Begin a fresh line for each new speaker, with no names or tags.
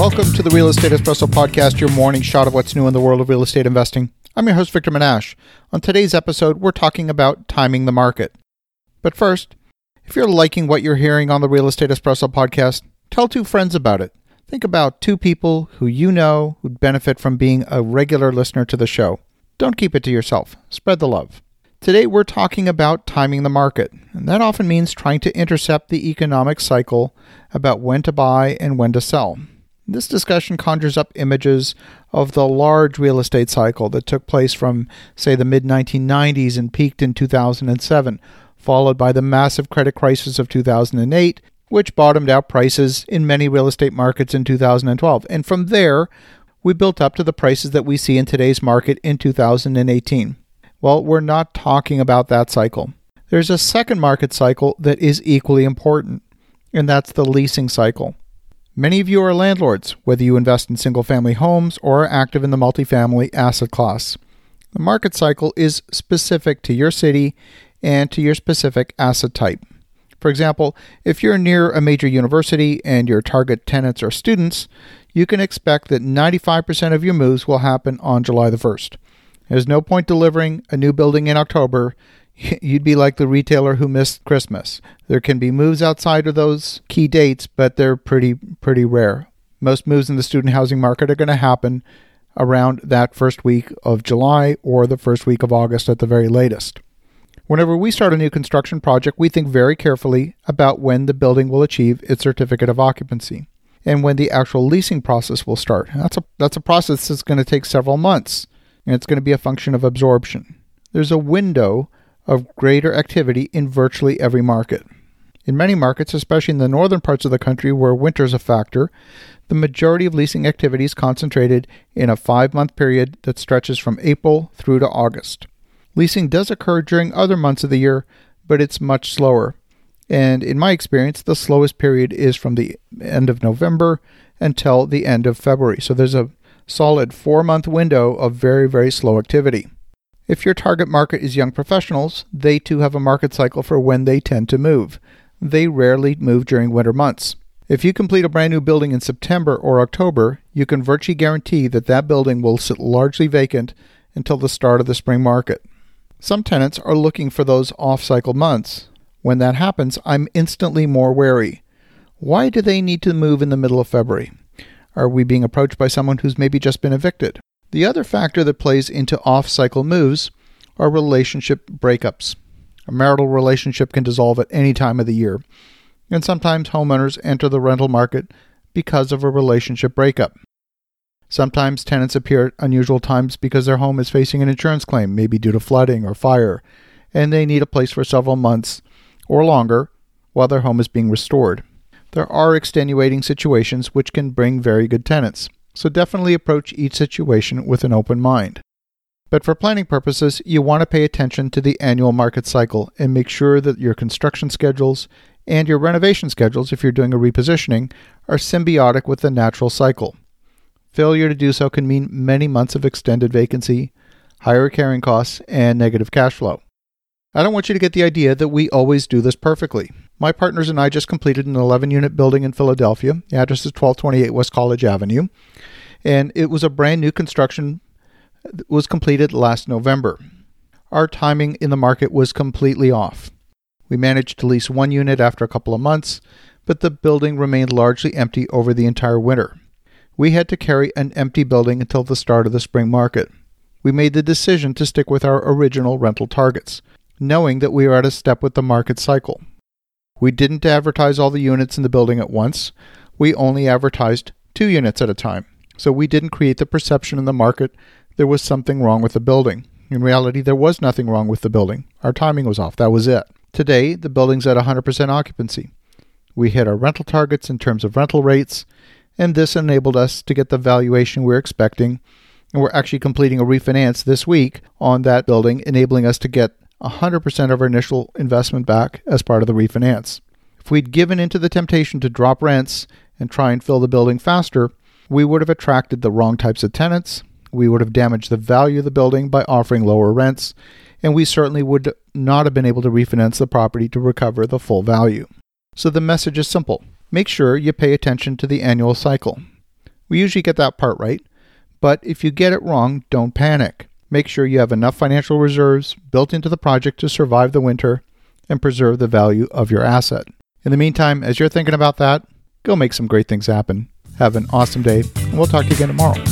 Welcome to the Real Estate Espresso Podcast, your morning shot of what's new in the world of real estate investing. I'm your host, Victor Menasce. On today's episode, we're talking about timing the market. But first, if you're liking what you're hearing on the Real Estate Espresso Podcast, tell two friends about it. Think about two people who you know who'd benefit from being a regular listener to the show. Don't keep it to yourself, spread the love. Today, we're talking about timing the market, and that often means trying to intercept the economic cycle about when to buy and when to sell. This discussion conjures up images of the large real estate cycle that took place from, say, the mid 1990s and peaked in 2007, followed by the massive credit crisis of 2008, which bottomed out prices in many real estate markets in 2012. And from there, we built up to the prices that we see in today's market in 2018. Well, we're not talking about that cycle. There's a second market cycle that is equally important, and that's the leasing cycle. Many of you are landlords, whether you invest in single family homes or are active in the multifamily asset class. The market cycle is specific to your city and to your specific asset type. For example, if you're near a major university and your target tenants are students, you can expect that 95% of your moves will happen on July the 1st. There's no point delivering a new building in October. You'd be like the retailer who missed Christmas. There can be moves outside of those key dates, but they're pretty pretty rare. Most moves in the student housing market are going to happen around that first week of July or the first week of August at the very latest. Whenever we start a new construction project, we think very carefully about when the building will achieve its certificate of occupancy and when the actual leasing process will start. That's a that's a process that's going to take several months and it's going to be a function of absorption. There's a window of greater activity in virtually every market. In many markets, especially in the northern parts of the country where winter is a factor, the majority of leasing activity is concentrated in a five month period that stretches from April through to August. Leasing does occur during other months of the year, but it's much slower. And in my experience, the slowest period is from the end of November until the end of February. So there's a solid four month window of very, very slow activity. If your target market is young professionals, they too have a market cycle for when they tend to move. They rarely move during winter months. If you complete a brand new building in September or October, you can virtually guarantee that that building will sit largely vacant until the start of the spring market. Some tenants are looking for those off cycle months. When that happens, I'm instantly more wary. Why do they need to move in the middle of February? Are we being approached by someone who's maybe just been evicted? The other factor that plays into off cycle moves are relationship breakups. A marital relationship can dissolve at any time of the year, and sometimes homeowners enter the rental market because of a relationship breakup. Sometimes tenants appear at unusual times because their home is facing an insurance claim, maybe due to flooding or fire, and they need a place for several months or longer while their home is being restored there are extenuating situations which can bring very good tenants, so definitely approach each situation with an open mind. But for planning purposes, you want to pay attention to the annual market cycle and make sure that your construction schedules and your renovation schedules, if you're doing a repositioning, are symbiotic with the natural cycle. Failure to do so can mean many months of extended vacancy, higher carrying costs, and negative cash flow. I don't want you to get the idea that we always do this perfectly. My partners and I just completed an 11 unit building in Philadelphia. The address is 1228 West College Avenue. And it was a brand new construction was completed last November. Our timing in the market was completely off. We managed to lease one unit after a couple of months, but the building remained largely empty over the entire winter. We had to carry an empty building until the start of the spring market. We made the decision to stick with our original rental targets, knowing that we were at a step with the market cycle. We didn't advertise all the units in the building at once. We only advertised two units at a time. So we didn't create the perception in the market there was something wrong with the building. In reality, there was nothing wrong with the building. Our timing was off. That was it. Today, the building's at 100% occupancy. We hit our rental targets in terms of rental rates, and this enabled us to get the valuation we we're expecting. And we're actually completing a refinance this week on that building, enabling us to get 100% of our initial investment back as part of the refinance. If we'd given into the temptation to drop rents and try and fill the building faster, we would have attracted the wrong types of tenants, we would have damaged the value of the building by offering lower rents, and we certainly would not have been able to refinance the property to recover the full value. So the message is simple make sure you pay attention to the annual cycle. We usually get that part right, but if you get it wrong, don't panic. Make sure you have enough financial reserves built into the project to survive the winter and preserve the value of your asset. In the meantime, as you're thinking about that, go make some great things happen. Have an awesome day, and we'll talk to you again tomorrow.